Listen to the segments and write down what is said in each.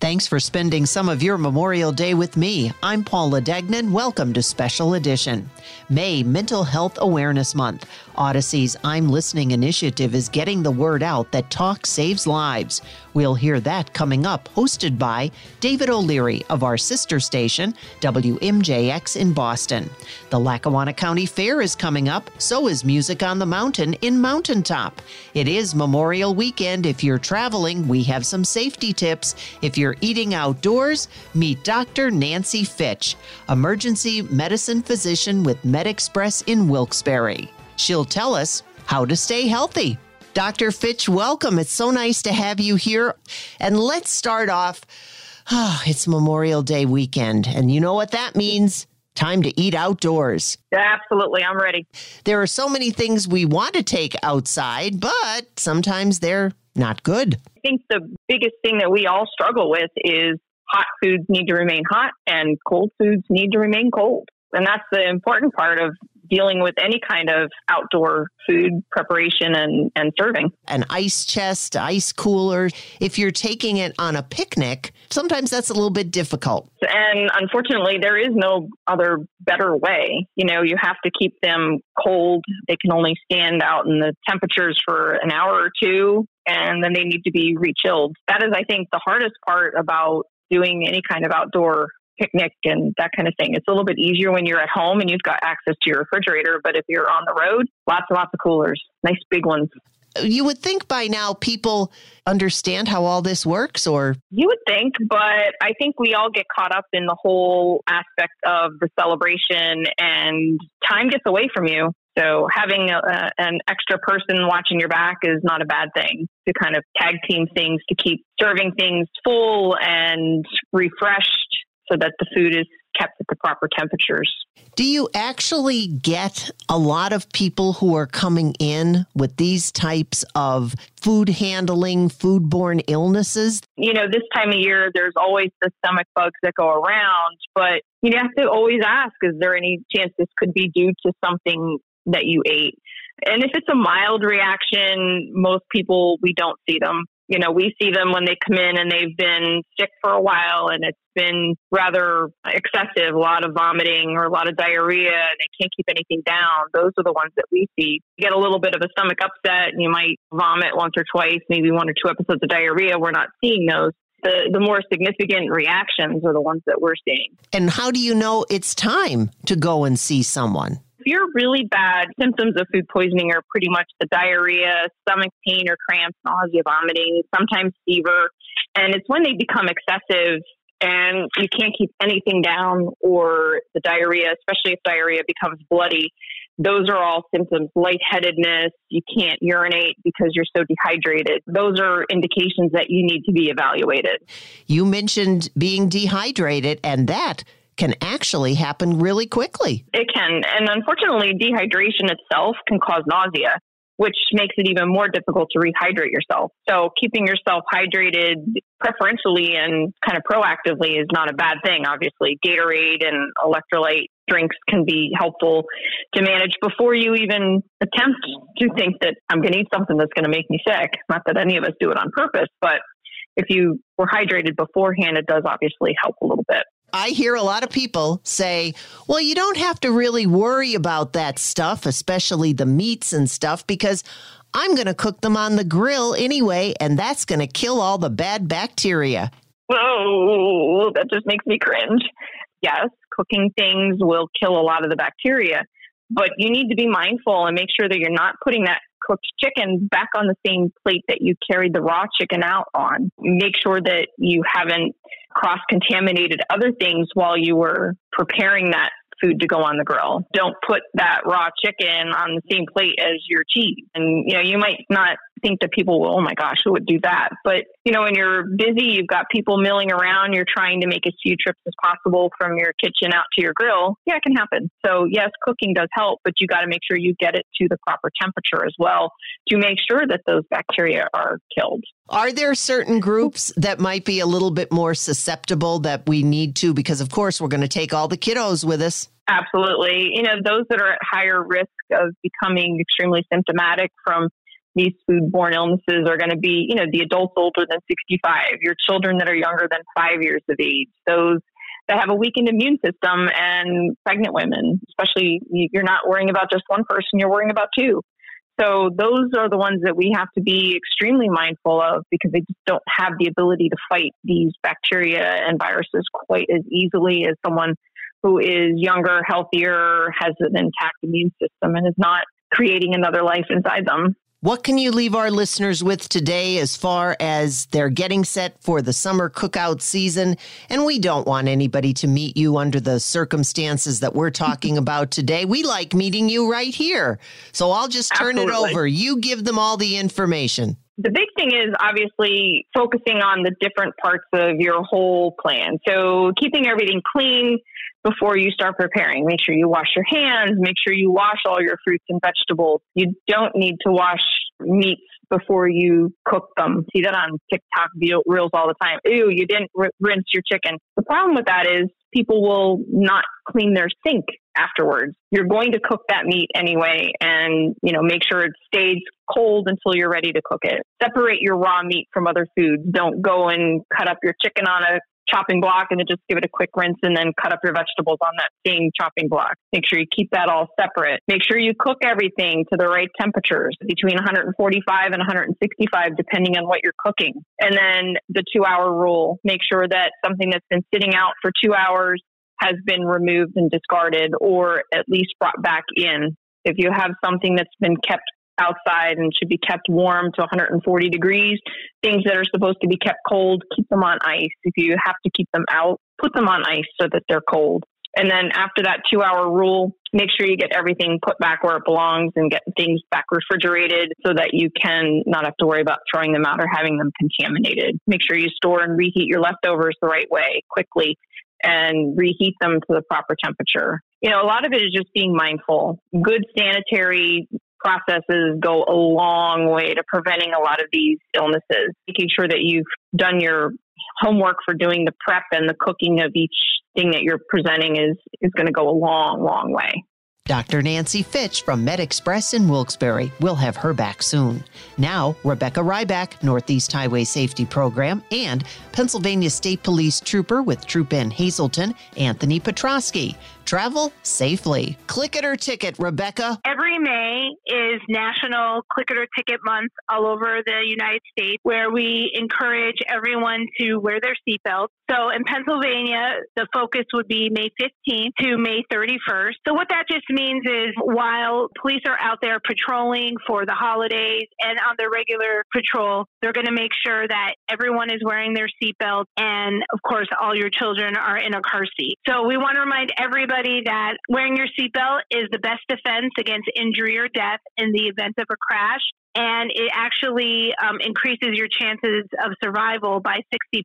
Thanks for spending some of your Memorial Day with me. I'm Paula Degnan. Welcome to Special Edition. May Mental Health Awareness Month. Audacy's I'm Listening initiative is getting the word out that talk saves lives. We'll hear that coming up, hosted by David O'Leary of our sister station, WMJX in Boston. The Lackawanna County Fair is coming up, so is Music on the Mountain in Mountaintop. It is Memorial Weekend. If you're traveling, we have some safety tips. If you're eating outdoors, meet Dr. Nancie Fitch, emergency medicine physician with MedExpress in Wilkes-Barre. She'll tell us how to stay healthy. Dr. Fitch, welcome. It's so nice to have you here. And let's start off. Oh, it's Memorial Day weekend, and you know what that means? Time to eat outdoors. Absolutely, I'm ready. There are so many things we want to take outside, but sometimes they're not good. I think the biggest thing that we all struggle with is hot foods need to remain hot and cold foods need to remain cold. And that's the important part of dealing with any kind of outdoor food preparation and, and serving. An ice chest, ice cooler. If you're taking it on a picnic, sometimes that's a little bit difficult. And unfortunately, there is no other better way. You know, you have to keep them cold. They can only stand out in the temperatures for an hour or two, and then they need to be rechilled. That is, I think, the hardest part about doing any kind of outdoor picnic and that kind of thing. It's a little bit easier when you're at home and you've got access to your refrigerator, but if you're on the road, lots and lots of coolers, nice big ones. You would think by now people understand how all this works, or You would think, but I think we all get caught up in the whole aspect of the celebration and time gets away from you. So having a, an extra person watching your back is not a bad thing to kind of tag team things to keep serving things full and refreshed so that the food is kept at the proper temperatures. do you actually get a lot of people who are coming in with these types of food handling, foodborne illnesses? You know, this time of year, there's always the stomach bugs that go around, but you have to always ask is there any chance this could be due to something that you ate? And if it's a mild reaction, most people, we don't see them. You know, we see them when they come in and they've been sick for a while and it's been rather excessive, a lot of vomiting or a lot of diarrhea and they can't keep anything down. Those are the ones that we see. You get a little bit of a stomach upset and you might vomit once or twice, maybe one or two episodes of diarrhea. We're not seeing those. The, the more significant reactions are the ones that we're seeing. And how do you know it's time to go and see someone? If you're really bad, symptoms of food poisoning are pretty much the diarrhea, stomach pain or cramps, nausea, vomiting, sometimes fever. And it's when they become excessive and you can't keep anything down or the diarrhea, especially if diarrhea becomes bloody. Those are all symptoms, lightheadedness, you can't urinate because you're so dehydrated. Those are indications that you need to be evaluated. You mentioned being dehydrated, and that can actually happen really quickly. It can. And unfortunately, dehydration itself can cause nausea, which makes it even more difficult to rehydrate yourself. So, keeping yourself hydrated preferentially and kind of proactively is not a bad thing, obviously. Gatorade and electrolyte drinks can be helpful to manage before you even attempt to think that I'm going to eat something that's going to make me sick. Not that any of us do it on purpose, but if you were hydrated beforehand, it does obviously help a little bit. I hear a lot of people say, well, you don't have to really worry about that stuff, especially the meats and stuff, because I'm going to cook them on the grill anyway, and that's going to kill all the bad bacteria. oh, that just makes me cringe. Yes, cooking things will kill a lot of the bacteria, but you need to be mindful and make sure that you're not putting that cooked chicken back on the same plate that you carried the raw chicken out on. Make sure that you haven't cross contaminated other things while you were preparing that food to go on the grill. Don't put that raw chicken on the same plate as your cheese. And, you know, you might not think that people will, oh my gosh, who would do that? But, you know, when you're busy, you've got people milling around, you're trying to make as few trips as possible from your kitchen out to your grill. Yeah, it can happen. So, yes, cooking does help, but you got to make sure you get it to the proper temperature as well to make sure that those bacteria are killed. Are there certain groups that might be a little bit more susceptible that we need to? Because, of course, we're going to take all the kiddos with us. Absolutely. You know, those that are at higher risk of becoming extremely symptomatic from these foodborne illnesses are going to be, you know, the adults older than 65, your children that are younger than five years of age, those that have a weakened immune system, and pregnant women, especially you're not worrying about just one person, you're worrying about two. So those are the ones that we have to be extremely mindful of because they just don't have the ability to fight these bacteria and viruses quite as easily as someone who is younger, healthier, has an intact immune system, and is not creating another life inside them. What can you leave our listeners with today as far as they're getting set for the summer cookout season? And we don't want anybody to meet you under the circumstances that we're talking about today. We like meeting you right here. So I'll just turn Absolutely. it over. You give them all the information. The big thing is obviously focusing on the different parts of your whole plan. So keeping everything clean, before you start preparing. Make sure you wash your hands. Make sure you wash all your fruits and vegetables. You don't need to wash meats before you cook them. See that on TikTok reels all the time. Ew, you didn't r- rinse your chicken. The problem with that is people will not clean their sink afterwards. You're going to cook that meat anyway and, you know, make sure it stays cold until you're ready to cook it. Separate your raw meat from other foods. Don't go and cut up your chicken on a chopping block and then just give it a quick rinse and then cut up your vegetables on that same chopping block. Make sure you keep that all separate. Make sure you cook everything to the right temperatures between 145 and 165, depending on what you're cooking. And then the two hour rule. Make sure that something that's been sitting out for two hours has been removed and discarded or at least brought back in. If you have something that's been kept outside and should be kept warm to 140 degrees. Things that are supposed to be kept cold, keep them on ice. If you have to keep them out, put them on ice so that they're cold. And then after that two hour rule, make sure you get everything put back where it belongs and get things back refrigerated so that you can not have to worry about throwing them out or having them contaminated. Make sure you store and reheat your leftovers the right way quickly and reheat them to the proper temperature. You know, a lot of it is just being mindful. Good sanitary processes go a long way to preventing a lot of these illnesses. Making sure that you've done your homework for doing the prep and the cooking of each thing that you're presenting is is going to go a long, long way. Dr. Nancie Fitch from MedExpress in Wilkes-Barre. We'll have her back soon. Now, Rebecca Rybak, Northeast Highway Safety Program, and Pennsylvania State Police Trooper with Troop N Hazleton, Anthony Petroski. Travel safely. Click it or ticket, Rebecca. Every May is National Click It or Ticket Month all over the United States, where we encourage everyone to wear their seatbelt. So in Pennsylvania, the focus would be May 15th to May 31st. So what that just means is while police are out there patrolling for the holidays and on their regular patrol, they're going to make sure that everyone is wearing their seatbelt and, of course, all your children are in a car seat. So we want to remind everybody everybody that wearing your seatbelt is the best defense against injury or death in the event of a crash. And it actually um, increases your chances of survival by 60%.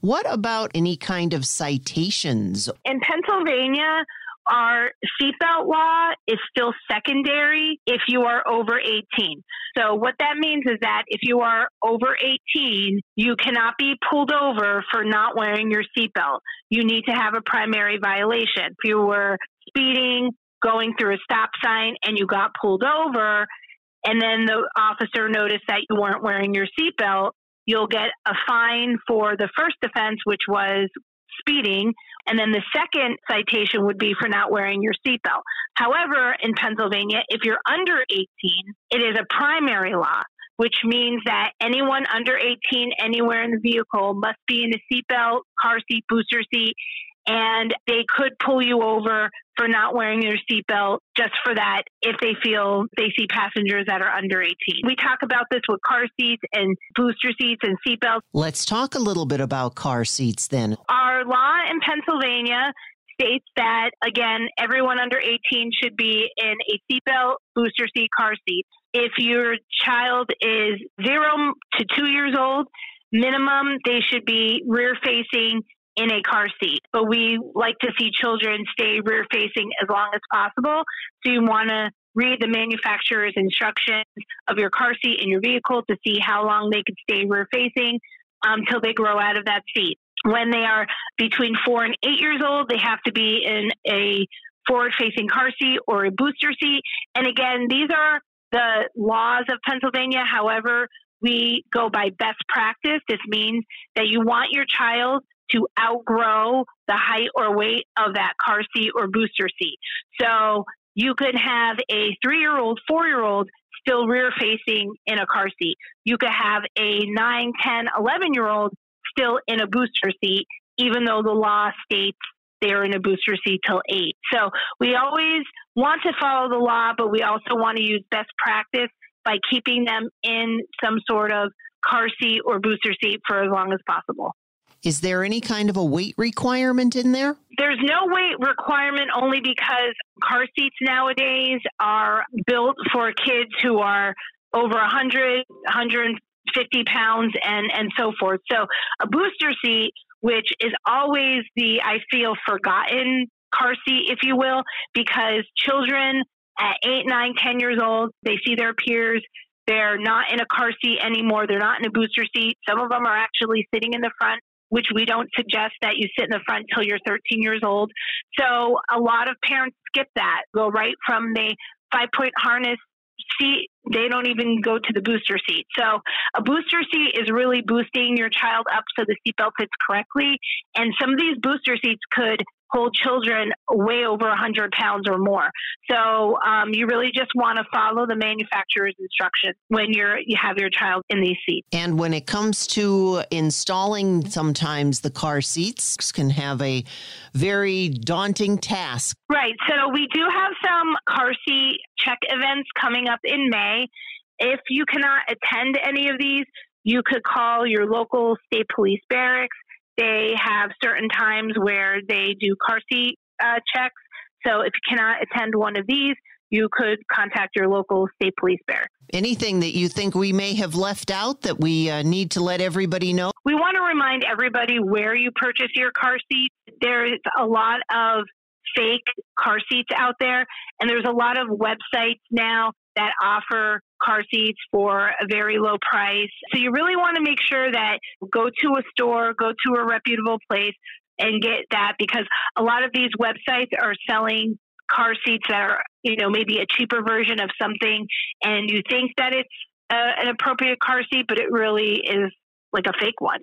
What about any kind of citations? In Pennsylvania, our seatbelt law is still secondary if you are over 18. So, what that means is that if you are over 18, you cannot be pulled over for not wearing your seatbelt. You need to have a primary violation. If you were speeding, going through a stop sign, and you got pulled over, and then the officer noticed that you weren't wearing your seatbelt, you'll get a fine for the first offense, which was speeding. And then the second citation would be for not wearing your seatbelt. However, in Pennsylvania, if you're under 18, it is a primary law which means that anyone under 18 anywhere in the vehicle must be in a seatbelt, car seat, booster seat, and they could pull you over for not wearing your seatbelt just for that if they feel they see passengers that are under 18. We talk about this with car seats and booster seats and seatbelts. Let's talk a little bit about car seats then. Our law in Pennsylvania states that, again, everyone under 18 should be in a seatbelt, booster seat, car seat. If your child is zero to two years old, minimum, they should be rear facing in a car seat. But we like to see children stay rear facing as long as possible. So you want to read the manufacturer's instructions of your car seat in your vehicle to see how long they can stay rear facing until um, they grow out of that seat. When they are between four and eight years old, they have to be in a forward facing car seat or a booster seat. And again, these are the laws of Pennsylvania. However, we go by best practice. This means that you want your child to outgrow the height or weight of that car seat or booster seat. So you could have a three year old, four year old still rear facing in a car seat. You could have a 9, 10, 11 year old still in a booster seat, even though the law states they're in a booster seat till eight. So we always want to follow the law, but we also want to use best practice by keeping them in some sort of car seat or booster seat for as long as possible. Is there any kind of a weight requirement in there? There's no weight requirement only because car seats nowadays are built for kids who are over 100, 150 pounds and, and so forth. So a booster seat, which is always the, I feel, forgotten car seat, if you will, because children at eight, nine, ten years old, they see their peers. They're not in a car seat anymore. They're not in a booster seat. Some of them are actually sitting in the front which we don't suggest that you sit in the front till you're 13 years old. So a lot of parents skip that, go right from the five point harness seat. They don't even go to the booster seat. So a booster seat is really boosting your child up so the seatbelt fits correctly. And some of these booster seats could hold children way over 100 pounds or more. So um, you really just want to follow the manufacturer's instructions when you're you have your child in these seats. And when it comes to installing, sometimes the car seats can have a very daunting task. Right. So we do have some car seat check events coming up in May. If you cannot attend any of these, you could call your local state police barracks they have certain times where they do car seat uh, checks. So if you cannot attend one of these, you could contact your local state police barracks. Anything that you think we may have left out that we uh, need to let everybody know? We want to remind everybody where you purchase your car seat. There's a lot of fake car seats out there, and there's a lot of websites now that offer car seats for a very low price. So you really want to make sure that go to a store, go to a reputable place and get that because a lot of these websites are selling car seats that are, you know, maybe a cheaper version of something and you think that it's a, an appropriate car seat, but it really is like a fake one.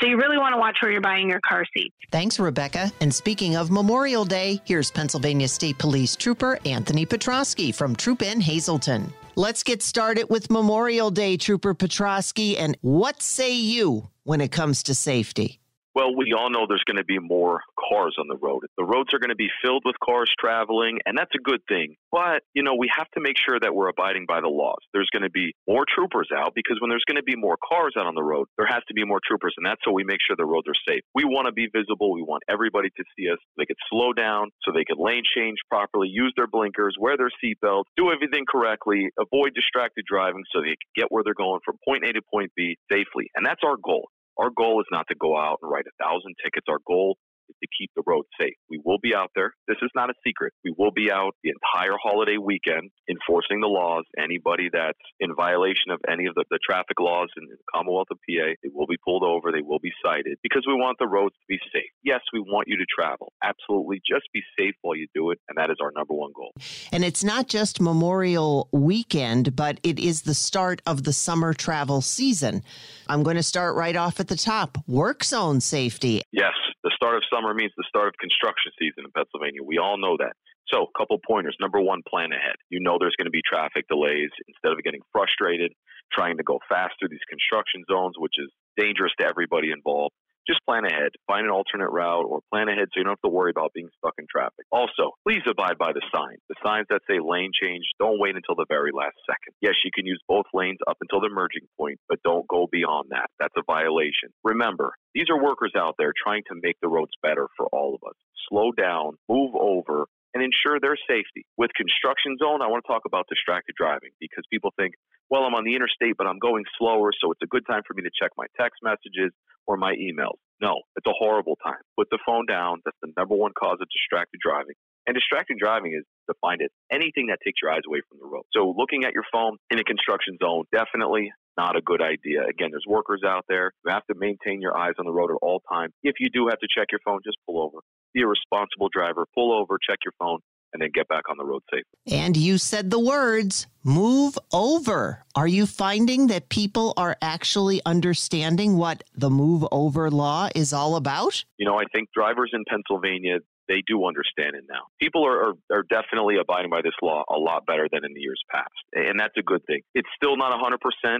So you really want to watch where you're buying your car seat. Thanks, Rebecca. And speaking of Memorial Day, here's Pennsylvania State Police Trooper Anthony Petroski from Troop N Hazleton. Let's get started with Memorial Day, Trooper Petroski. And what say you when it comes to safety? Well, we all know there's going to be more cars on the road. The roads are going to be filled with cars traveling, and that's a good thing. But, you know, we have to make sure that we're abiding by the laws. There's going to be more troopers out because when there's going to be more cars out on the road, there has to be more troopers, and that's so we make sure the roads are safe. We want to be visible. We want everybody to see us. They could slow down so they could lane change properly, use their blinkers, wear their seatbelts, do everything correctly, avoid distracted driving so they can get where they're going from point A to point B safely. And that's our goal. Our goal is not to go out and write a thousand tickets. Our goal is to keep the road safe. We will be out there. This is not a secret. We will be out the entire holiday weekend enforcing the laws. Anybody that's in violation of any of the, the traffic laws in the Commonwealth of PA, they will be pulled over. They will be cited because we want the roads to be safe. Yes, we want you to travel. Absolutely. Just be safe while you do it. And that is our number one goal. And it's not just Memorial weekend, but it is the start of the summer travel season. I'm going to start right off at the top work zone safety. Yes, the start of summer means the start of construction season in Pennsylvania. We all know that. So, a couple pointers. Number one, plan ahead. You know there's going to be traffic delays. Instead of getting frustrated, trying to go fast through these construction zones, which is dangerous to everybody involved. Just plan ahead, find an alternate route, or plan ahead so you don't have to worry about being stuck in traffic. Also, please abide by the signs. The signs that say lane change, don't wait until the very last second. Yes, you can use both lanes up until the merging point, but don't go beyond that. That's a violation. Remember, these are workers out there trying to make the roads better for all of us. Slow down, move over, and ensure their safety. With construction zone, I want to talk about distracted driving because people think, well, I'm on the interstate, but I'm going slower, so it's a good time for me to check my text messages or my emails. No, it's a horrible time. Put the phone down. That's the number one cause of distracted driving. And distracted driving is defined as anything that takes your eyes away from the road. So looking at your phone in a construction zone, definitely not a good idea. Again, there's workers out there. You have to maintain your eyes on the road at all times. If you do have to check your phone, just pull over. Be a responsible driver. Pull over, check your phone, and then get back on the road safe. And you said the words move over. Are you finding that people are actually understanding what the move over law is all about? You know, I think drivers in Pennsylvania, they do understand it now. People are, are, are, definitely abiding by this law a lot better than in the years past. And that's a good thing. It's still not 100%.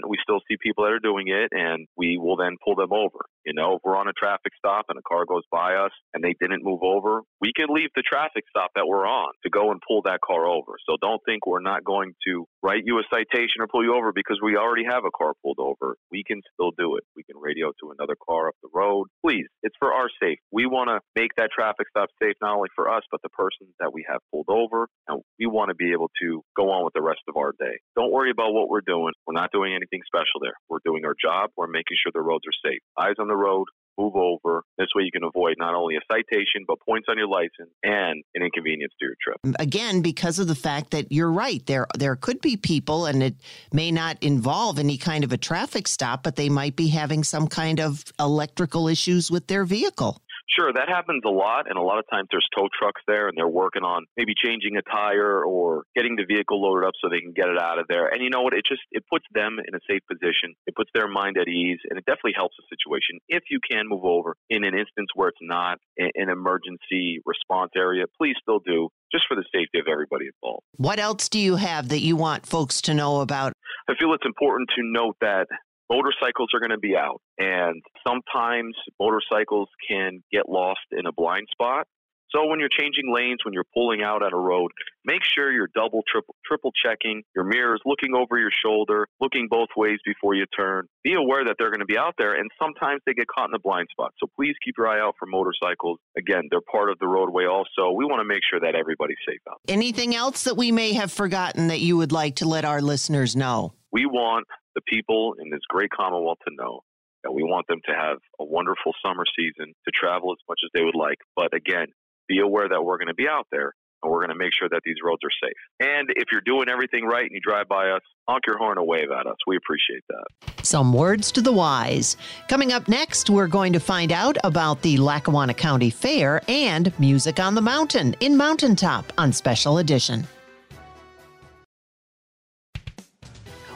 We still see people that are doing it, and we will then pull them over. You know, if we're on a traffic stop and a car goes by us and they didn't move over, we can leave the traffic stop that we're on to go and pull that car over. So don't think we're not going to write you a citation or pull you over because we already have a car pulled over. We can still do it. We can radio to another car up the road. Please, it's for our safety. We want to make that traffic stop safe not only for us, but the person that we have pulled over. And we want to be able to go on with the rest of our day. Don't worry about what we're doing. We're not doing anything special there. We're doing our job. We're making sure the roads are safe. Eyes on the road, move over. This way you can avoid not only a citation, but points on your license and an inconvenience to your trip. Again, because of the fact that you're right, there there could be people and it may not involve any kind of a traffic stop, but they might be having some kind of electrical issues with their vehicle. Sure, that happens a lot, and a lot of times there's tow trucks there, and they're working on maybe changing a tire or getting the vehicle loaded up so they can get it out of there. And you know what? It just it puts them in a safe position. It puts their mind at ease, and it definitely helps the situation. If you can move over in an instance where it's not an emergency response area, please still do, just for the safety of everybody involved. What else do you have that you want folks to know about? I feel it's important to note that motorcycles are going to be out. And sometimes motorcycles can get lost in a blind spot. So when you're changing lanes, when you're pulling out at a road, make sure you're double, triple, triple checking your mirrors, looking over your shoulder, looking both ways before you turn. Be aware that they're going to be out there, and sometimes they get caught in a blind spot. So please keep your eye out for motorcycles. Again, they're part of the roadway also. We want to make sure that everybody's safe out. Anything else that we may have forgotten that you would like to let our listeners know? We want the people in this great Commonwealth to know that we want them to have a wonderful summer season, to travel as much as they would like. But again, be aware that we're going to be out there and we're going to make sure that these roads are safe. And if you're doing everything right and you drive by us, honk your horn and wave at us. We appreciate that. Some words to the wise. Coming up next, we're going to find out about the Lackawanna County Fair and Music on the Mountain in Mountaintop on Special Edition.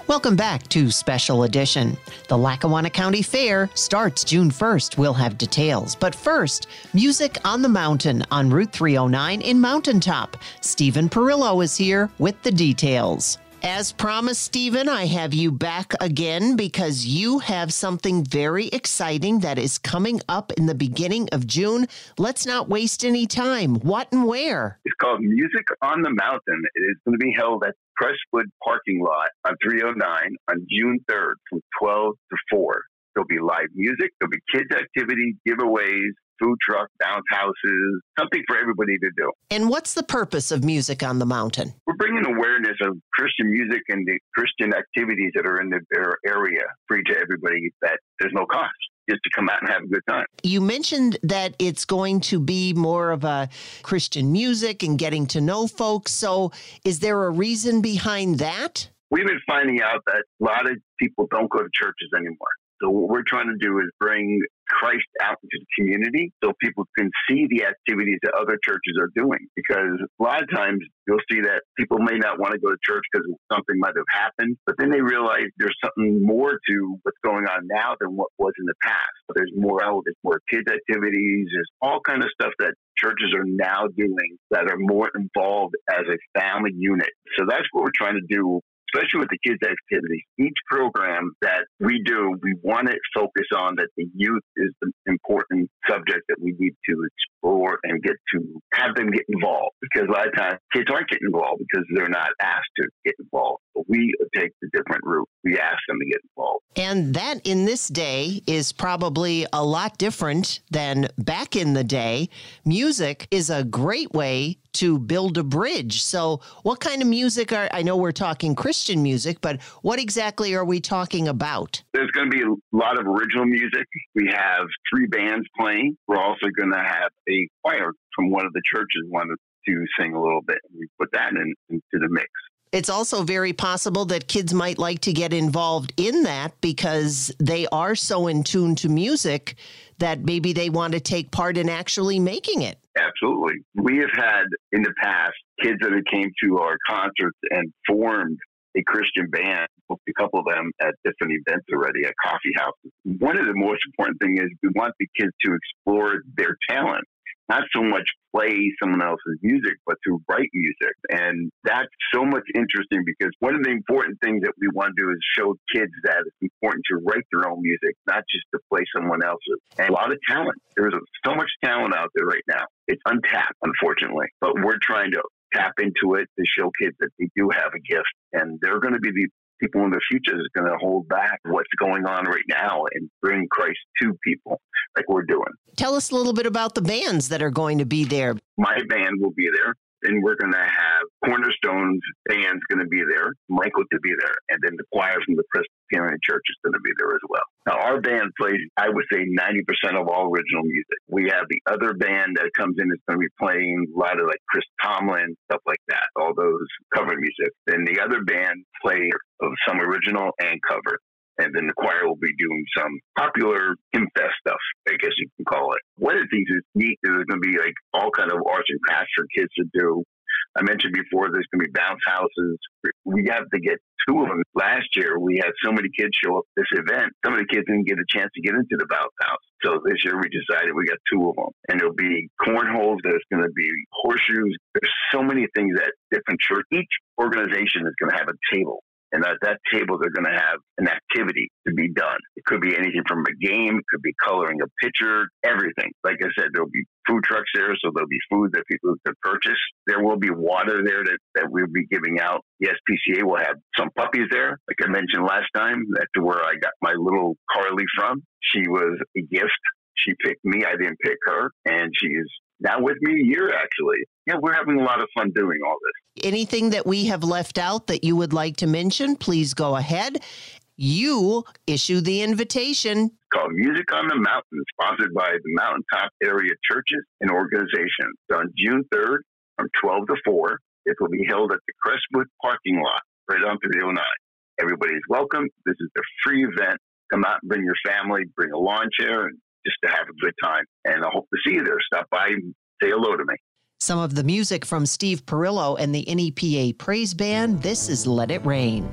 Welcome back to Special Edition. The Lackawanna County Fair starts June 1st. We'll have details. But first, music on the mountain on Route 309 in Mountaintop. Stephen Perillo is here with the details. As promised, Stephen, I have you back again because you have something very exciting that is coming up in the beginning of June. Let's not waste any time. What and where? It's called Music on the Mountain. It is going to be held at Crestwood parking lot on 309 on June 3rd from 12 to 4. There'll be live music, there'll be kids' activities, giveaways, food truck, bounce houses, something for everybody to do. And what's the purpose of Music on the Mountain? We're bringing awareness of Christian music and the Christian activities that are in the area free to everybody that there's no cost just to come out and have a good time. You mentioned that it's going to be more of a Christian music and getting to know folks. So, is there a reason behind that? We've been finding out that a lot of people don't go to churches anymore. So what we're trying to do is bring Christ out into the community so people can see the activities that other churches are doing. Because a lot of times you'll see that people may not want to go to church because something might have happened, but then they realize there's something more to what's going on now than what was in the past. There's more out, there's more kids activities, there's all kind of stuff that churches are now doing that are more involved as a family unit. So that's what we're trying to do especially with the kids' activities. Each program that we do, we want to focus on that the youth is the important subject that we need to explore and get to have them get involved. Because a lot of times kids aren't getting involved because they're not asked to get involved. But we take the different route. We ask them to get involved. And that in this day is probably a lot different than back in the day. Music is a great way to build a bridge. So, what kind of music are I know we're talking Christian music, but what exactly are we talking about? There's going to be a lot of original music. We have three bands playing. We're also going to have a choir from one of the churches wanted to sing a little bit. We put that in, into the mix. It's also very possible that kids might like to get involved in that because they are so in tune to music that maybe they want to take part in actually making it. Absolutely. We have had in the past kids that have came to our concerts and formed a Christian band, a couple of them at different events already at coffee houses. One of the most important things is we want the kids to explore their talent not so much play someone else's music, but to write music. And that's so much interesting because one of the important things that we want to do is show kids that it's important to write their own music, not just to play someone else's. And a lot of talent. There's so much talent out there right now. It's untapped, unfortunately, but we're trying to tap into it to show kids that they do have a gift and they're going to be the people in the future is going to hold back what's going on right now and bring Christ to people like we're doing. Tell us a little bit about the bands that are going to be there. My band will be there and we're going to have Cornerstone's band's going to be there, Michael to be there, and then the choir from the Presbyterian Church is going to be there as well. Now, our band plays, I would say, 90% of all original music. We have the other band that comes in that's going to be playing a lot of like Chris Tomlin, stuff like that, all those cover music. Then the other band play of some original and cover and then the choir will be doing some popular hymn fest stuff, I guess you can call it. One of the things that's neat is there's going to be like all kind of arts and crafts for kids to do. I mentioned before there's going to be bounce houses. We have to get two of them. Last year we had so many kids show up this event. Some of the kids didn't get a chance to get into the bounce house. So this year we decided we got two of them. And there'll be cornholes, there's going to be horseshoes. There's so many things that different church, each organization is going to have a table and at that table, they're going to have an activity to be done. It could be anything from a game, it could be coloring a picture, everything. Like I said, there'll be food trucks there, so there'll be food that people can purchase. There will be water there that, that we'll be giving out. The SPCA will have some puppies there. Like I mentioned last time, that's where I got my little Carly from. She was a gift. She picked me. I didn't pick her. And she's now with me a year, actually. Yeah, we're having a lot of fun doing all this. Anything that we have left out that you would like to mention, please go ahead. You issue the invitation. called Music on the Mountain, sponsored by the Mountaintop Area Churches and Organizations. on June 3rd from 12 to 4. It will be held at the Crestwood parking lot right on 309. Everybody's welcome. This is a free event. Come out and bring your family, bring a lawn chair, and just to have a good time. And I hope to see you there. Stop by and say hello to me. Some of the music from Steve Perillo and the NEPA Praise Band. This is Let It Rain.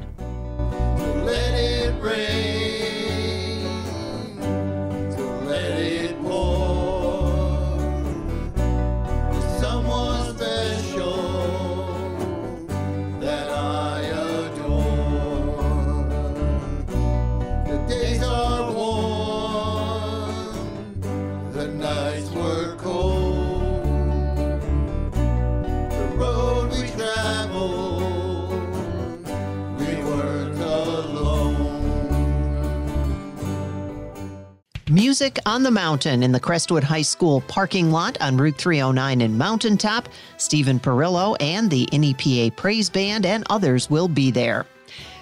Music on the Mountain in the Crestwood High School parking lot on Route 309 in Mountaintop. Stephen Perillo and the NEPA Praise Band and others will be there.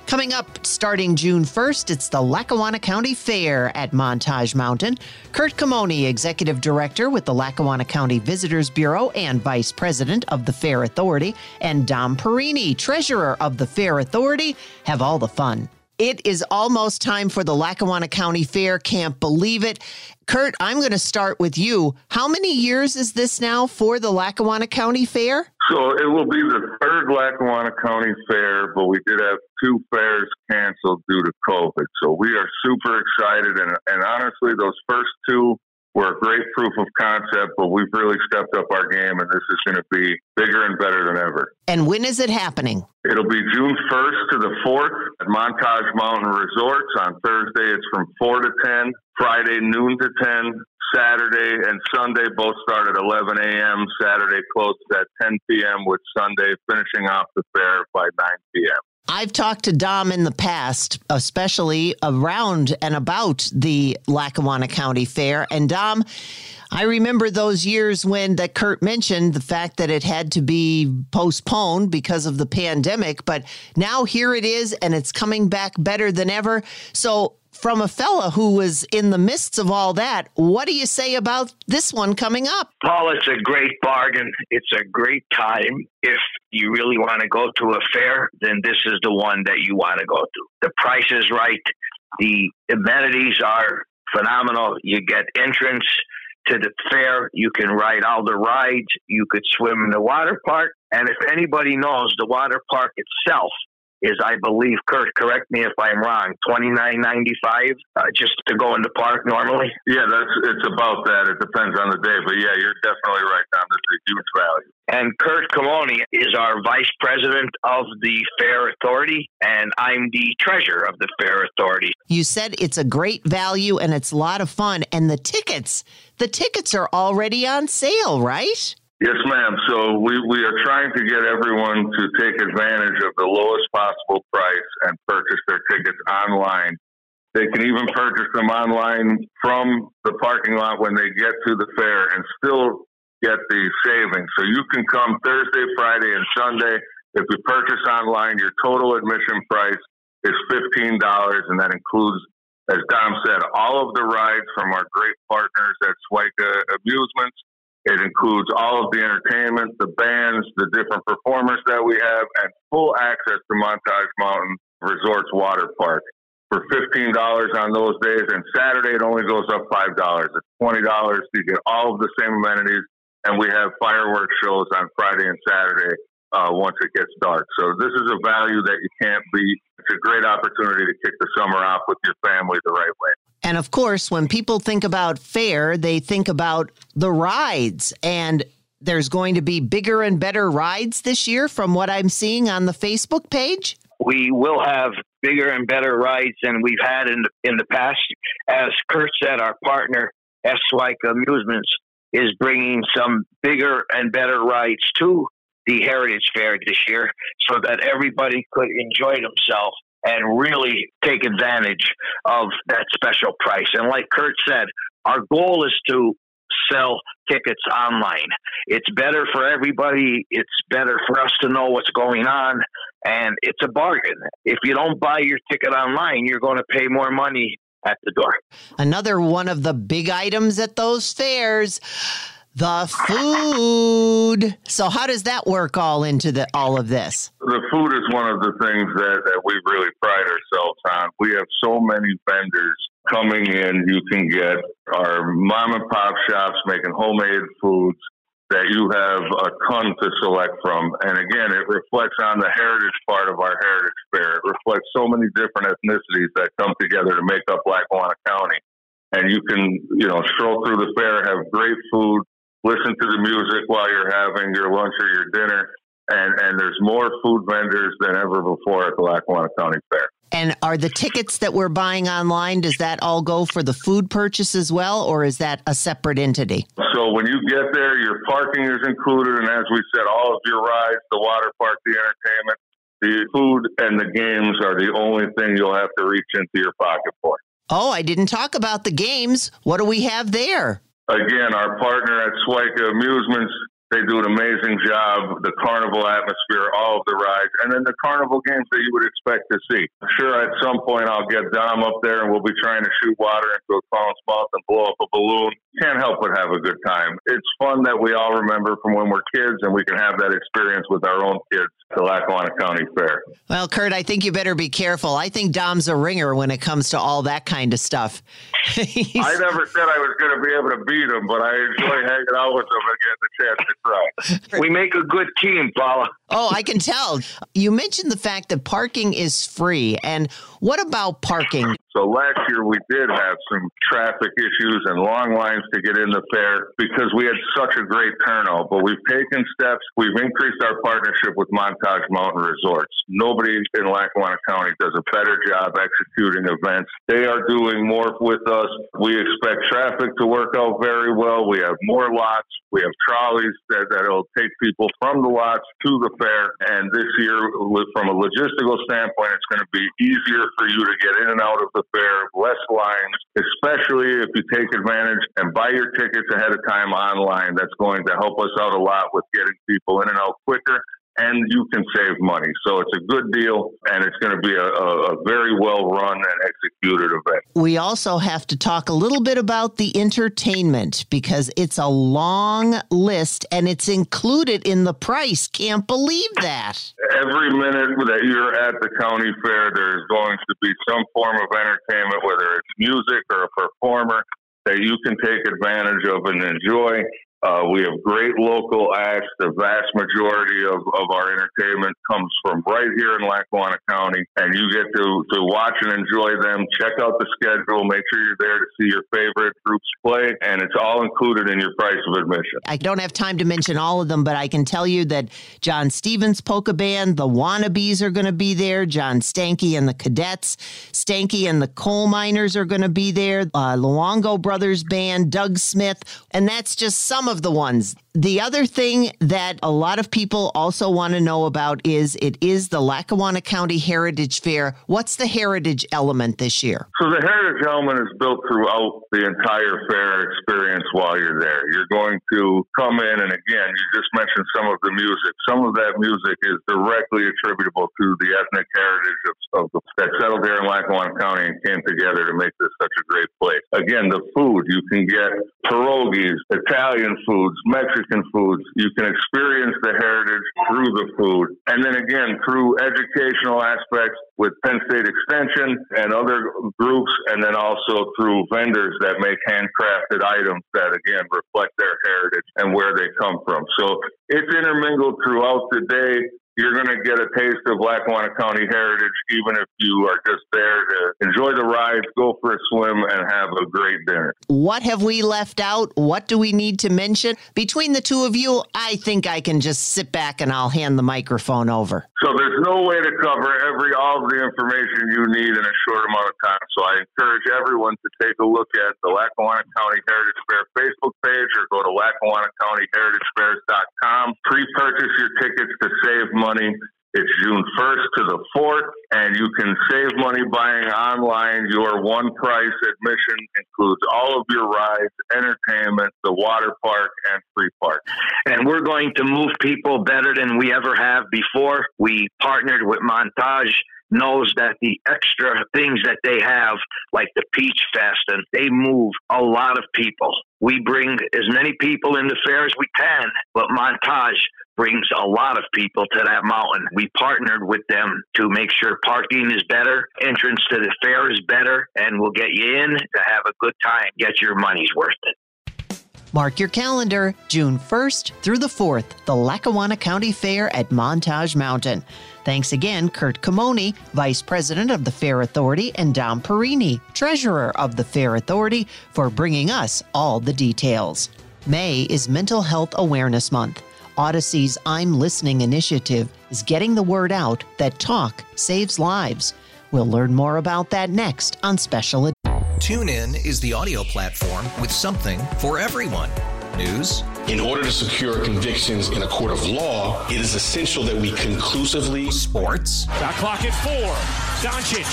Coming up starting June 1st, it's the Lackawanna County Fair at Montage Mountain. Curt Camoni, Executive Director with the Lackawanna County Visitors Bureau and Vice President of the Fair Authority, and Dom Perini, Treasurer of the Fair Authority, have all the fun. It is almost time for the Lackawanna County Fair. Can't believe it. Curt, I'm going to start with you. How many years is this now for the Lackawanna County Fair? So it will be the third Lackawanna County Fair, but we did have two fairs canceled due to COVID. So we are super excited, and, and honestly, those first two We're a great proof of concept, but we've really stepped up our game, and this is going to be bigger and better than ever. And when is it happening? It'll be June 1st to the 4th at Montage Mountain Resorts. On Thursday, it's from 4 to 10. Friday, noon to 10. Saturday and Sunday both start at 11 a.m. Saturday closes at 10 p.m. with Sunday finishing off the fair by 9 p.m. I've talked to Dom in the past, especially around and about the Lackawanna County Fair. And Dom, I remember those years when that Curt mentioned the fact that it had to be postponed because of the pandemic, but now here it is and it's coming back better than ever. So from a fella who was in the midst of all that, what do you say about this one coming up? Paul, it's a great bargain. It's a great time. If you really want to go to a fair, then this is the one that you want to go to. The price is right. The amenities are phenomenal. You get entrance to the fair. You can ride all the rides. You could swim in the water park. And if anybody knows, the water park itself is, I believe, Curt, correct me if I'm wrong, twenty nine ninety five uh, just to go in the park normally. Yeah, that's it's about that. It depends on the day, but yeah, you're definitely right, Tom. This is a huge value. And Curt Camoni is our vice president of the Fair Authority, and I'm the treasurer of the Fair Authority. You said it's a great value and it's a lot of fun, and the tickets, the tickets are already on sale, right? Yes, ma'am. So we, we are trying to get everyone to take advantage of the lowest possible price and purchase their tickets online. They can even purchase them online from the parking lot when they get to the fair and still get the savings. So you can come Thursday, Friday, and Sunday. If you purchase online, your total admission price is $15, and that includes, as Dom said, all of the rides from our great partners at Swica Amusements it includes all of the entertainment, the bands, the different performers that we have, and full access to Montage Mountain Resorts Water Park for $15 on those days. And Saturday, it only goes up $5. It's $20. You get all of the same amenities. And we have fireworks shows on Friday and Saturday uh, once it gets dark. So this is a value that you can't beat. It's a great opportunity to kick the summer off with your family the right way. And of course, when people think about fair, they think about the rides. And there's going to be bigger and better rides this year from what I'm seeing on the Facebook page. We will have bigger and better rides than we've had in the, in the past. As Curt said, our partner, S. Amusements, is bringing some bigger and better rides to the Heritage Fair this year so that everybody could enjoy themselves and really take advantage of that special price. And like Curt said, our goal is to sell tickets online. It's better for everybody. It's better for us to know what's going on. And it's a bargain. If you don't buy your ticket online, you're going to pay more money at the door. Another one of the big items at those fairs the food. So how does that work all into the all of this? The food is one of the things that, that we really pride ourselves on. We have so many vendors coming in. You can get our mom and pop shops making homemade foods that you have a ton to select from. And again, it reflects on the heritage part of our heritage fair. It reflects so many different ethnicities that come together to make up Lackawanna County. And you can, you know, stroll through the fair, have great food, listen to the music while you're having your lunch or your dinner. And, and there's more food vendors than ever before at the Lackawanna County Fair. And are the tickets that we're buying online, does that all go for the food purchase as well, or is that a separate entity? So when you get there, your parking is included. And as we said, all of your rides, the water park, the entertainment, the food, and the games are the only thing you'll have to reach into your pocket for. Oh, I didn't talk about the games. What do we have there? Again, our partner at Swica Amusements, they do an amazing job. The carnival atmosphere, all of the rides, and then the carnival games that you would expect to see. Sure at some point I'll get Dom up there and we'll be trying to shoot water into a clown's mouth and blow up a balloon. Can't help but have a good time. It's fun that we all remember from when we're kids and we can have that experience with our own kids at the Lackawanna County Fair. Well, Curt, I think you better be careful. I think Dom's a ringer when it comes to all that kind of stuff. I never said I was going to be able to beat him, but I enjoy hanging out with him and getting the chance to try. We make a good team, Paula. Oh, I can tell. You mentioned the fact that parking is free. And what about parking? So last year we did have some traffic issues and long lines to get in the fair because we had such a great turnout. But we've taken steps. We've increased our partnership with Montage Mountain Resorts. Nobody in Lackawanna County does a better job executing events. They are doing more with us. We expect traffic to work out very well. We have more lots. We have trolleys that, that'll take people from the lots to the fair. And this year, from a logistical standpoint, it's going to be easier for you to get in and out of the fair, less lines, especially if you take advantage and buy your tickets ahead of time online. That's going to help us out a lot with getting people in and out quicker and you can save money. So it's a good deal, and it's going to be a, a, a, very well run and executed event. We also have to talk a little bit about the entertainment because it's a long list and it's included in the price. Can't believe that. Every minute that you're at the county fair, there's going to be some form of entertainment, whether it's music or a performer that you can take advantage of and enjoy. Uh, we have great local acts. The vast majority of, of our entertainment comes from right here in Lackawanna County, and you get to, to watch and enjoy them. Check out the schedule. Make sure you're there to see your favorite groups play, and it's all included in your price of admission. I don't have time to mention all of them, but I can tell you that John Stevens Polka Band, the Wannabes are going to be there. John Stanky and the Cadets, Stanky and the Coal Miners are going to be there. Uh, Luongo Brothers Band, Doug Smith, and that's just some of the ones. The other thing that a lot of people also want to know about is it is the Lackawanna County Heritage Fair. What's the heritage element this year? So the heritage element is built throughout the entire fair experience while you're there. You're going to come in and again, you just mentioned some of the music. Some of that music is directly attributable to the ethnic heritage of, of the, that settled here in Lackawanna County and came together to make this such a great place. Again, the food, you can get pierogies, Italian foods, Mexican foods. You can experience the heritage through the food. And then again, through educational aspects with Penn State Extension and other groups, and then also through vendors that make handcrafted items that again reflect their heritage and where they come from. So it's intermingled throughout the day you're going to get a taste of Lackawanna County heritage, even if you are just there to enjoy the ride, go for a swim, and have a great dinner. What have we left out? What do we need to mention? Between the two of you, I think I can just sit back and I'll hand the microphone over. So there's no way to cover every all of the information you need in a short amount of time. So I encourage everyone to take a look at the Lackawanna County Heritage Fair Facebook page or go to LackawannaCountyHeritageFairs.com. Pre-purchase your tickets to save money. It's June 1st to the 4th, and you can save money buying online. Your one price admission includes all of your rides, entertainment, the water park, and free park. And we're going to move people better than we ever have before. We partnered with Montage knows that the extra things that they have, like the Peach Fest, and they move a lot of people. We bring as many people in the fair as we can, but Montage brings a lot of people to that mountain. We partnered with them to make sure parking is better, entrance to the fair is better, and we'll get you in to have a good time, get your money's worth it. Mark your calendar, June 1st through the 4th, the Lackawanna County Fair at Montage Mountain. Thanks again, Curt Camoni, Vice President of the Fair Authority, and Dom Perini, Treasurer of the Fair Authority, for bringing us all the details. May is Mental Health Awareness Month. Audacy's I'm Listening initiative is getting the word out that talk saves lives. We'll learn more about that next on Special Edition. TuneIn is the audio platform with something for everyone. News. In order to secure convictions in a court of law, it is essential that we conclusively. Sports. Got clock at four. Doncic.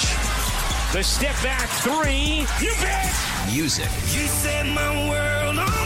The step back three. You bet. Music. You set my world on fire. Yes, oh.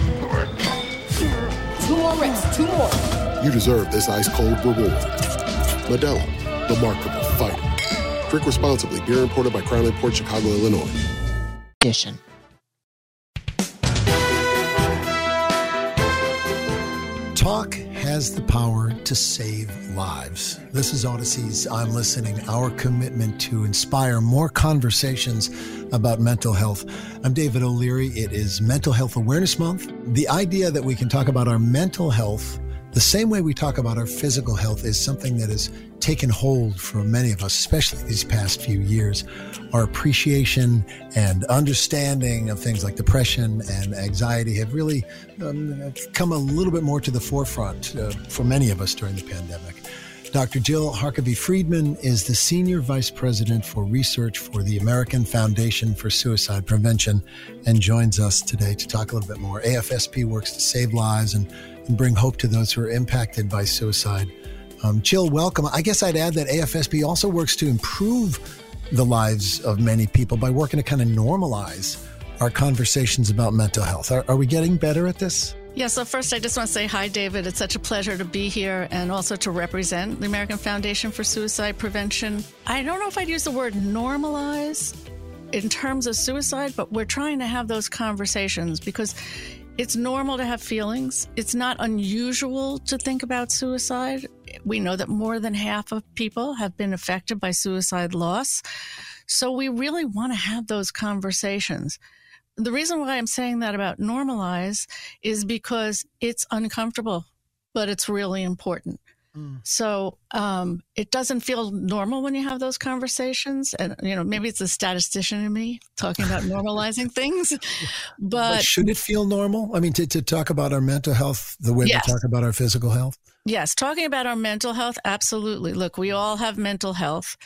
Two more reps, two more. You deserve this ice cold reward. Modelo, the Markable Fighter. Drink responsibly. Beer imported by Crown Imports Chicago, Illinois. Edition. Talk has the power to save lives. This is Audacy's I'm Listening, our commitment to inspire more conversations about mental health. I'm David O'Leary. It is Mental Health Awareness Month. The idea that we can talk about our mental health the same way we talk about our physical health is something that has taken hold for many of us, especially these past few years. Our appreciation and understanding of things like depression and anxiety have really um, come a little bit more to the forefront uh, for many of us during the pandemic. Dr. Jill Harkavy Friedman is the Senior Vice President for Research for the American Foundation for Suicide Prevention and joins us today to talk a little bit more. AFSP works to save lives and and bring hope to those who are impacted by suicide. Um, Jill, welcome. I guess I'd add that AFSP also works to improve the lives of many people by working to kind of normalize our conversations about mental health. Are, are we getting better at this? Yeah, so first I just want to say hi, David. It's such a pleasure to be here and also to represent the American Foundation for Suicide Prevention. I don't know if I'd use the word normalize in terms of suicide, but we're trying to have those conversations because it's normal to have feelings. It's not unusual to think about suicide. We know that more than half of people have been affected by suicide loss. So we really want to have those conversations. The reason why I'm saying that about normalize is because it's uncomfortable, but it's really important. Mm. So um, it doesn't feel normal when you have those conversations, and you know maybe it's a statistician in me talking about normalizing things. But, but, should it feel normal? I mean, to, to talk about our mental health the way yes. we talk about our physical health. Yes, talking about our mental health, absolutely. Look, we all have mental health.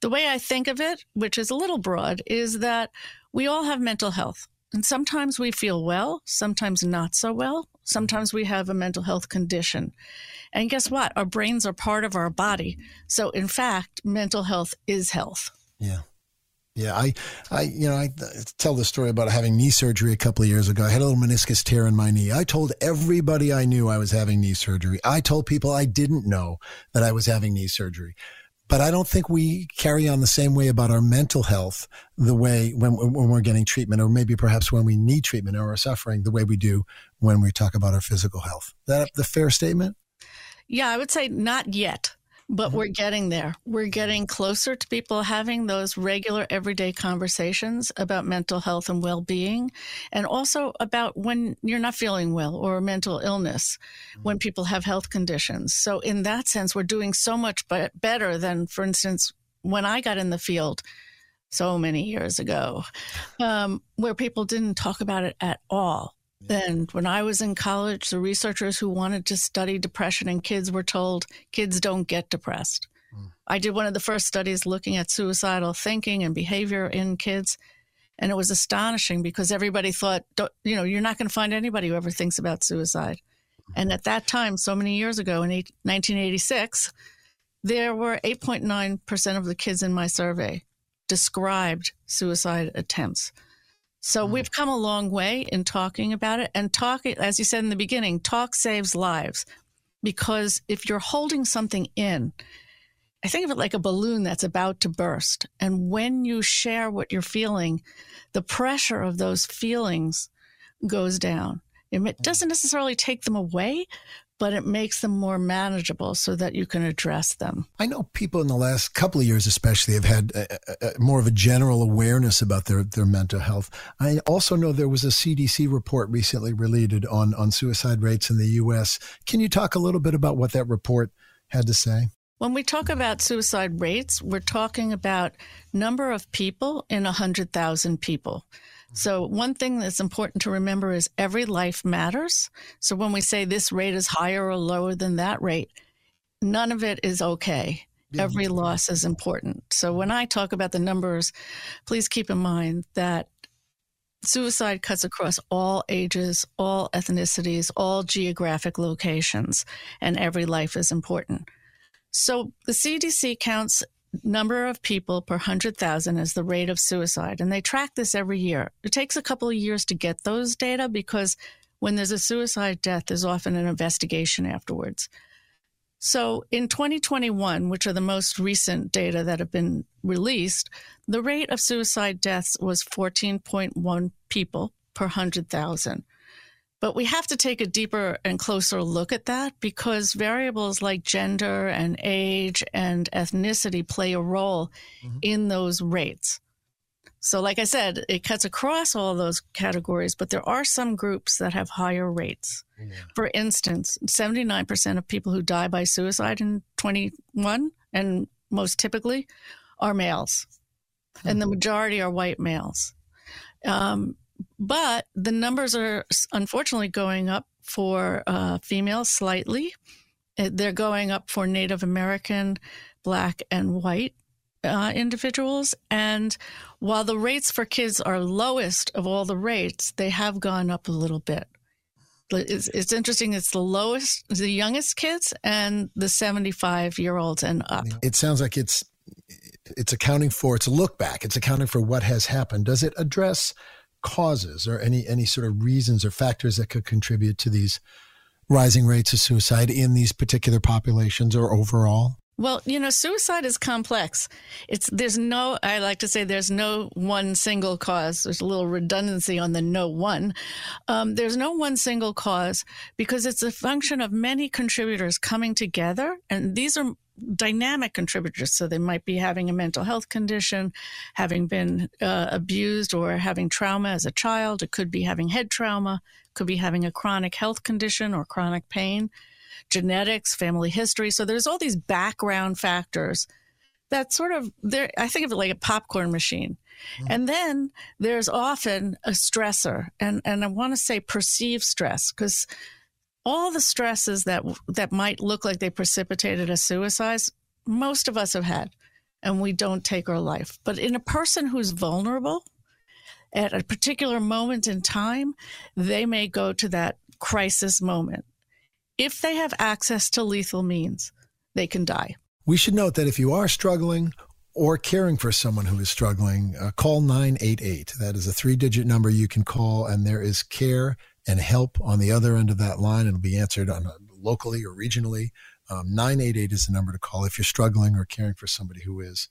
The way I think of it, which is a little broad, is that we all have mental health. And sometimes we feel well, sometimes not so well. Sometimes we have a mental health condition. And guess what? Our brains are part of our body. So, in fact, mental health is health. Yeah. Yeah, I, I, you know, I tell the story about having knee surgery a couple of years ago. I had a little meniscus tear in my knee. I told everybody I knew I was having knee surgery. I told people I didn't know that I was having knee surgery. But I don't think we carry on the same way about our mental health the way when, when we're getting treatment, or maybe perhaps when we need treatment or are suffering, the way we do when we talk about our physical health. Is that the fair statement? Yeah, I would say not yet, but mm-hmm. we're getting there. We're getting closer to people having those regular everyday conversations about mental health and well being, and also about when you're not feeling well or mental illness, mm-hmm. when people have health conditions. So, in that sense, we're doing so much better than, for instance, when I got in the field so many years ago, um, where people didn't talk about it at all. And when I was in college, the researchers who wanted to study depression in kids were told kids don't get depressed. Mm. I did one of the first studies looking at suicidal thinking and behavior in kids. And it was astonishing because everybody thought, you know, you're not going to find anybody who ever thinks about suicide. And at that time, so many years ago in 1986, there were 8.9% of the kids in my survey described suicide attempts. So mm-hmm. we've come a long way in talking about it. And talking, as you said in the beginning, talk saves lives. Because if you're holding something in, I think of it like a balloon that's about to burst. And when you share what you're feeling, the pressure of those feelings goes down. It doesn't necessarily take them away, but it makes them more manageable so that you can address them. I know people in the last couple of years, especially, have had a, a, a more of a general awareness about their, their mental health. I also know there was a CDC report recently related on, on suicide rates in the U.S. Can you talk a little bit about what that report had to say? When we talk about suicide rates, we're talking about number of people in 100,000 people. So, one thing that's important to remember is every life matters. So, when we say this rate is higher or lower than that rate, none of it is okay. Every loss is important. So, when I talk about the numbers, please keep in mind that suicide cuts across all ages, all ethnicities, all geographic locations, and every life is important. So, the CDC counts number of people per 100,000 is the rate of suicide. And they track this every year. It takes a couple of years to get those data because when there's a suicide death, there's often an investigation afterwards. So in 2021, which are the most recent data that have been released, the rate of suicide deaths was 14.1 people per 100,000. But we have to take a deeper and closer look at that because variables like gender and age and ethnicity play a role mm-hmm. in those rates. So, like I said, it cuts across all those categories, but there are some groups that have higher rates. Yeah. For instance, 79% of people who die by suicide in 21, and most typically, are males, mm-hmm. and the majority are white males. Um, but the numbers are unfortunately going up for uh, females slightly. They're going up for Native American, Black, and white uh, individuals. And while the rates for kids are lowest of all the rates, they have gone up a little bit. It's, it's interesting. It's the lowest, the youngest kids, and the seventy-five year olds and up. It sounds like it's it's accounting for. It's a look back. It's accounting for what has happened. Does it address causes or any any sort of reasons or factors that could contribute to these rising rates of suicide in these particular populations or overall? Well, you know, suicide is complex. It's there's no I like to say there's no one single cause. There's a little redundancy on the no one. Um, there's no one single cause because it's a function of many contributors coming together, and these are dynamic contributors. So they might be having a mental health condition, having been uh, abused or having trauma as a child. It could be having head trauma, could be having a chronic health condition or chronic pain, genetics, family history. So there's all these background factors that sort of there. I think of it like a popcorn machine. Mm-hmm. And then there's often a stressor, and, and I want to say perceived stress because all the stresses that that might look like they precipitated a suicide, most of us have had, and we don't take our life. But in a person who's vulnerable at a particular moment in time, they may go to that crisis moment. If they have access to lethal means, they can die. We should note that if you are struggling or caring for someone who is struggling, uh, call 988. That is a three digit number you can call, and there is care and help on the other end of that line. It'll be answered on locally or regionally. Um, 988 is the number to call if you're struggling or caring for somebody who is.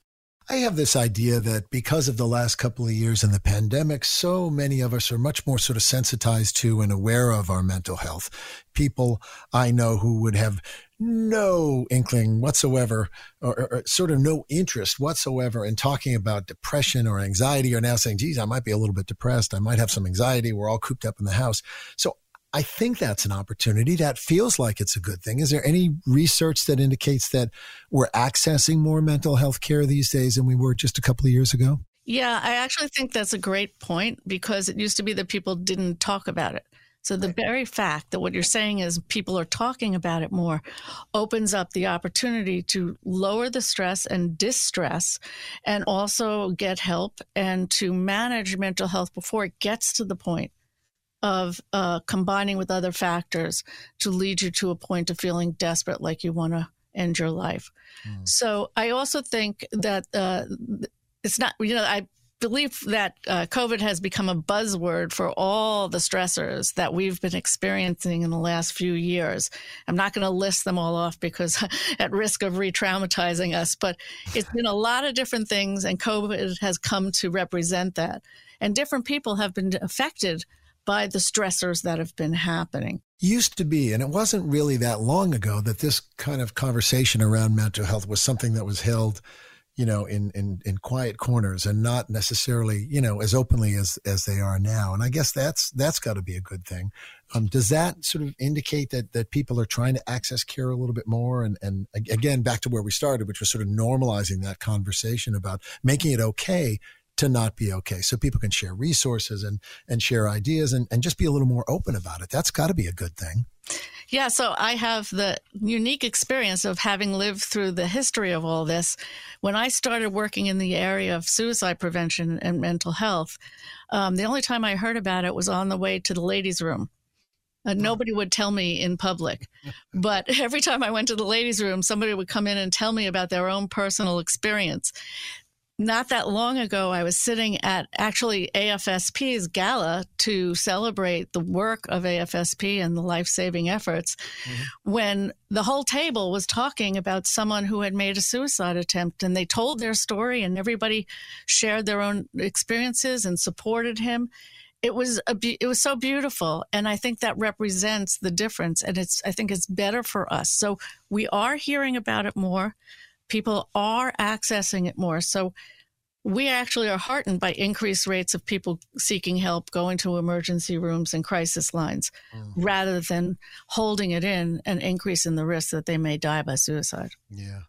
I have this idea that because of the last couple of years and the pandemic, so many of us are much more sort of sensitized to and aware of our mental health. People I know who would have no inkling whatsoever or, or, sort of no interest whatsoever in talking about depression or anxiety are now saying, geez, I might be a little bit depressed. I might have some anxiety. We're all cooped up in the house. So I think that's an opportunity. That feels like it's a good thing. Is there any research that indicates that we're accessing more mental health care these days than we were just a couple of years ago? Yeah, I actually think that's a great point because it used to be that people didn't talk about it. So the very fact that what you're saying is people are talking about it more opens up the opportunity to lower the stress and distress and also get help and to manage mental health before it gets to the point of uh, combining with other factors to lead you to a point of feeling desperate, like you want to end your life. Mm. So I also think that uh, it's not, you know, I believe that uh, COVID has become a buzzword for all the stressors that we've been experiencing in the last few years. I'm not going to list them all off because at risk of re traumatizing us, but it's been a lot of different things, and COVID has come to represent that. And different people have been affected by the stressors that have been happening. Used to be, and it wasn't really that long ago that this kind of conversation around mental health was something that was held, you know, in, in, in quiet corners and not necessarily, you know, as openly as, as they are now. And I guess that's, that's got to be a good thing. Um, does that sort of indicate that, that people are trying to access care a little bit more? And, and again, back to where we started, which was sort of normalizing that conversation about making it okay to not be okay so people can share resources and and share ideas and, and just be a little more open about it that's got to be a good thing yeah, so I have the unique experience of having lived through the history of all this. When I started working in the area of suicide prevention and mental health, um, the only time I heard about it was on the way to the ladies' room. Uh, nobody would tell me in public. But every time I went to the ladies' room, somebody would come in and tell me about their own personal experience not that long ago, I was sitting at actually AFSP's gala to celebrate the work of AFSP and the life saving efforts mm-hmm. when the whole table was talking about someone who had made a suicide attempt and they told their story and everybody shared their own experiences and supported him. It was a, it was so beautiful, and I think that represents the difference. And it's I think it's better for us. So we are hearing about it more people are accessing it more. So we actually are heartened by increased rates of people seeking help, going to emergency rooms and crisis lines, mm. rather than holding it in and increasing the risk that they may die by suicide. Yeah.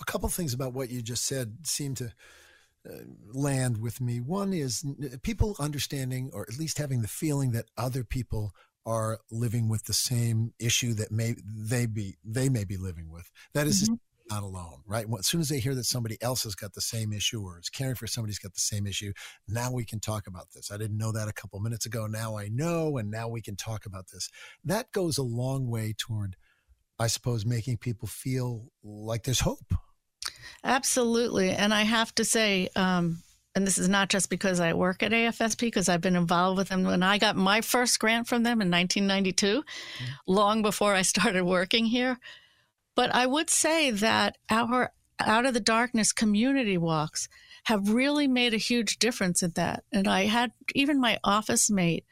A couple things about what you just said seem to uh, land with me. One is people understanding, or at least having the feeling that other people are living with the same issue that may they be they may be living with. That is mm-hmm not alone, right? As soon as they hear that somebody else has got the same issue or is caring for somebody who's got the same issue, now we can talk about this. I didn't know that a couple minutes ago. Now I know, and now we can talk about this. That goes a long way toward, I suppose, making people feel like there's hope. Absolutely. And I have to say, um, and this is not just because I work at AFSP, because I've been involved with them when I got my first grant from them in 1992, mm-hmm. long before I started working here. But I would say that our out of the darkness community walks have really made a huge difference in that. And I had even my office mate,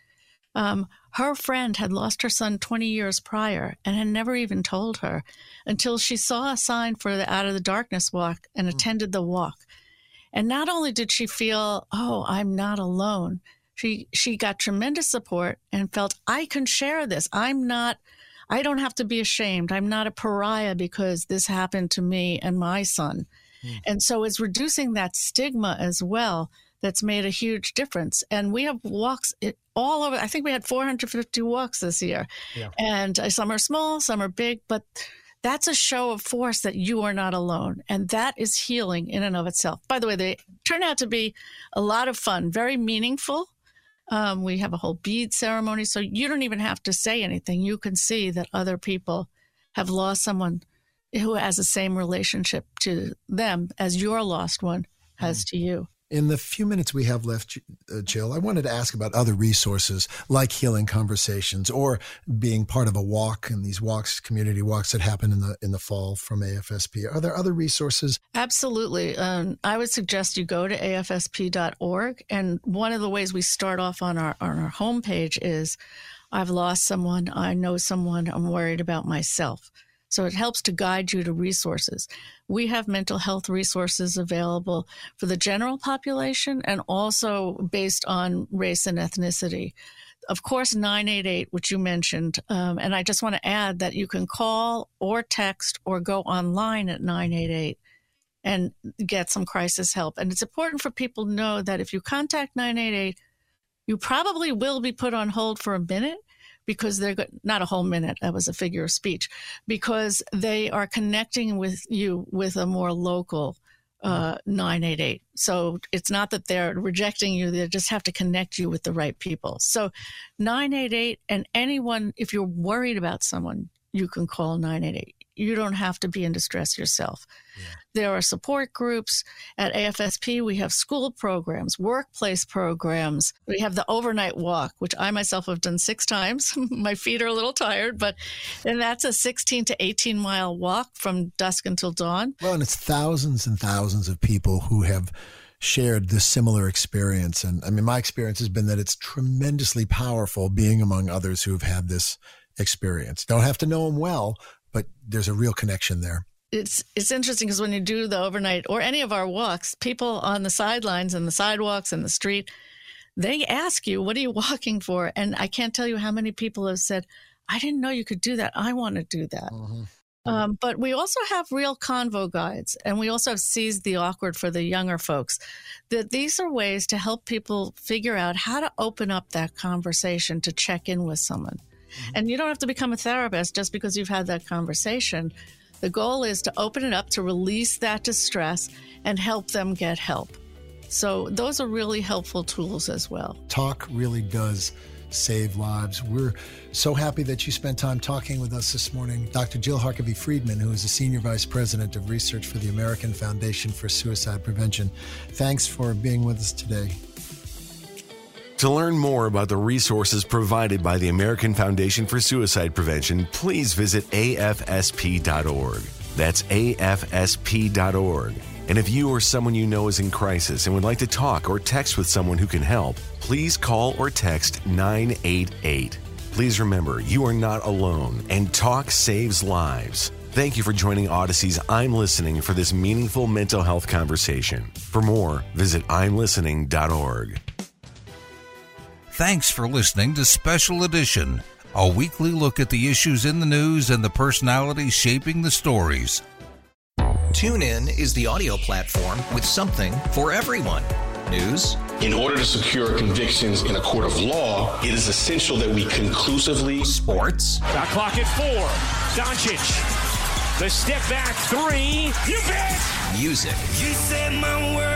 um, her friend had lost her son 20 years prior and had never even told her until she saw a sign for the Out of the Darkness walk and mm-hmm. attended the walk. And not only did she feel, oh, I'm not alone, she, she got tremendous support and felt, I can share this. I'm not I don't have to be ashamed. I'm not a pariah because this happened to me and my son. Mm. And so it's reducing that stigma as well that's made a huge difference. And we have walks all over. I think we had 450 walks this year. Yeah. And uh, some are small, some are big, but that's a show of force that you are not alone. And that is healing in and of itself. By the way, they turn out to be a lot of fun, very meaningful. Um, we have a whole bead ceremony. So you don't even have to say anything. You can see that other people have lost someone who has the same relationship to them as your lost one has mm. to you. In the few minutes we have left, uh, Jill, I wanted to ask about other resources like healing conversations or being part of a walk and these walks, community walks that happen in the in the fall from AFSP. Are there other resources? Absolutely. Um, I would suggest you go to afsp.org, and one of the ways we start off on our on our homepage is, "I've lost someone. I know someone. I'm worried about myself." So it helps to guide you to resources. We have mental health resources available for the general population and also based on race and ethnicity. Of course, 988, which you mentioned. Um, and I just want to add that you can call or text or go online at 988 and get some crisis help. And it's important for people to know that if you contact 988, you probably will be put on hold for a minute because they're not a whole minute. That was a figure of speech because they are connecting with you with a more local uh, 988. So it's not that they're rejecting you, they just have to connect you with the right people. So 988 and anyone, if you're worried about someone, you can call 988 you don't have to be in distress yourself. Yeah. There are support groups at AFSP. We have school programs, workplace programs. We have the overnight walk, which I myself have done six times. My feet are a little tired, but and that's a 16 to 18 mile walk from dusk until dawn. Well, and it's thousands and thousands of people who have shared this similar experience. And I mean, my experience has been that it's tremendously powerful being among others who have had this experience. Don't have to know them well, but there's a real connection there. It's it's interesting because when you do the overnight or any of our walks, people on the sidelines and the sidewalks and the street, they ask you, "What are you walking for?" And I can't tell you how many people have said, "I didn't know you could do that. I want to do that." Mm-hmm. Um, but we also have real convo guides, and we also have Seize the Awkward for the younger folks. That these are ways to help people figure out how to open up that conversation to check in with someone. And you don't have to become a therapist just because you've had that conversation. The goal is to open it up, to release that distress, and help them get help. So, those are really helpful tools as well. Talk really does save lives. We're so happy that you spent time talking with us this morning. Dr. Jill Harkavy Friedman, who is the Senior Vice President of Research for the American Foundation for Suicide Prevention. Thanks for being with us today. To learn more about the resources provided by the American Foundation for Suicide Prevention, please visit afsp.org. That's afsp.org. And if you or someone you know is in crisis and would like to talk or text with someone who can help, please call or text 988. Please remember, you are not alone, and talk saves lives. Thank you for joining Audacy's I'm Listening for this meaningful mental health conversation. For more, visit imlistening.org. Thanks for listening to Special Edition, a weekly look at the issues in the news and the personalities shaping the stories. TuneIn is the audio platform with something for everyone. News. In order to secure convictions in a court of law, it is essential that we conclusively. Sports. Got clock at four. Doncic. The step back three. You bet. Music. You set my world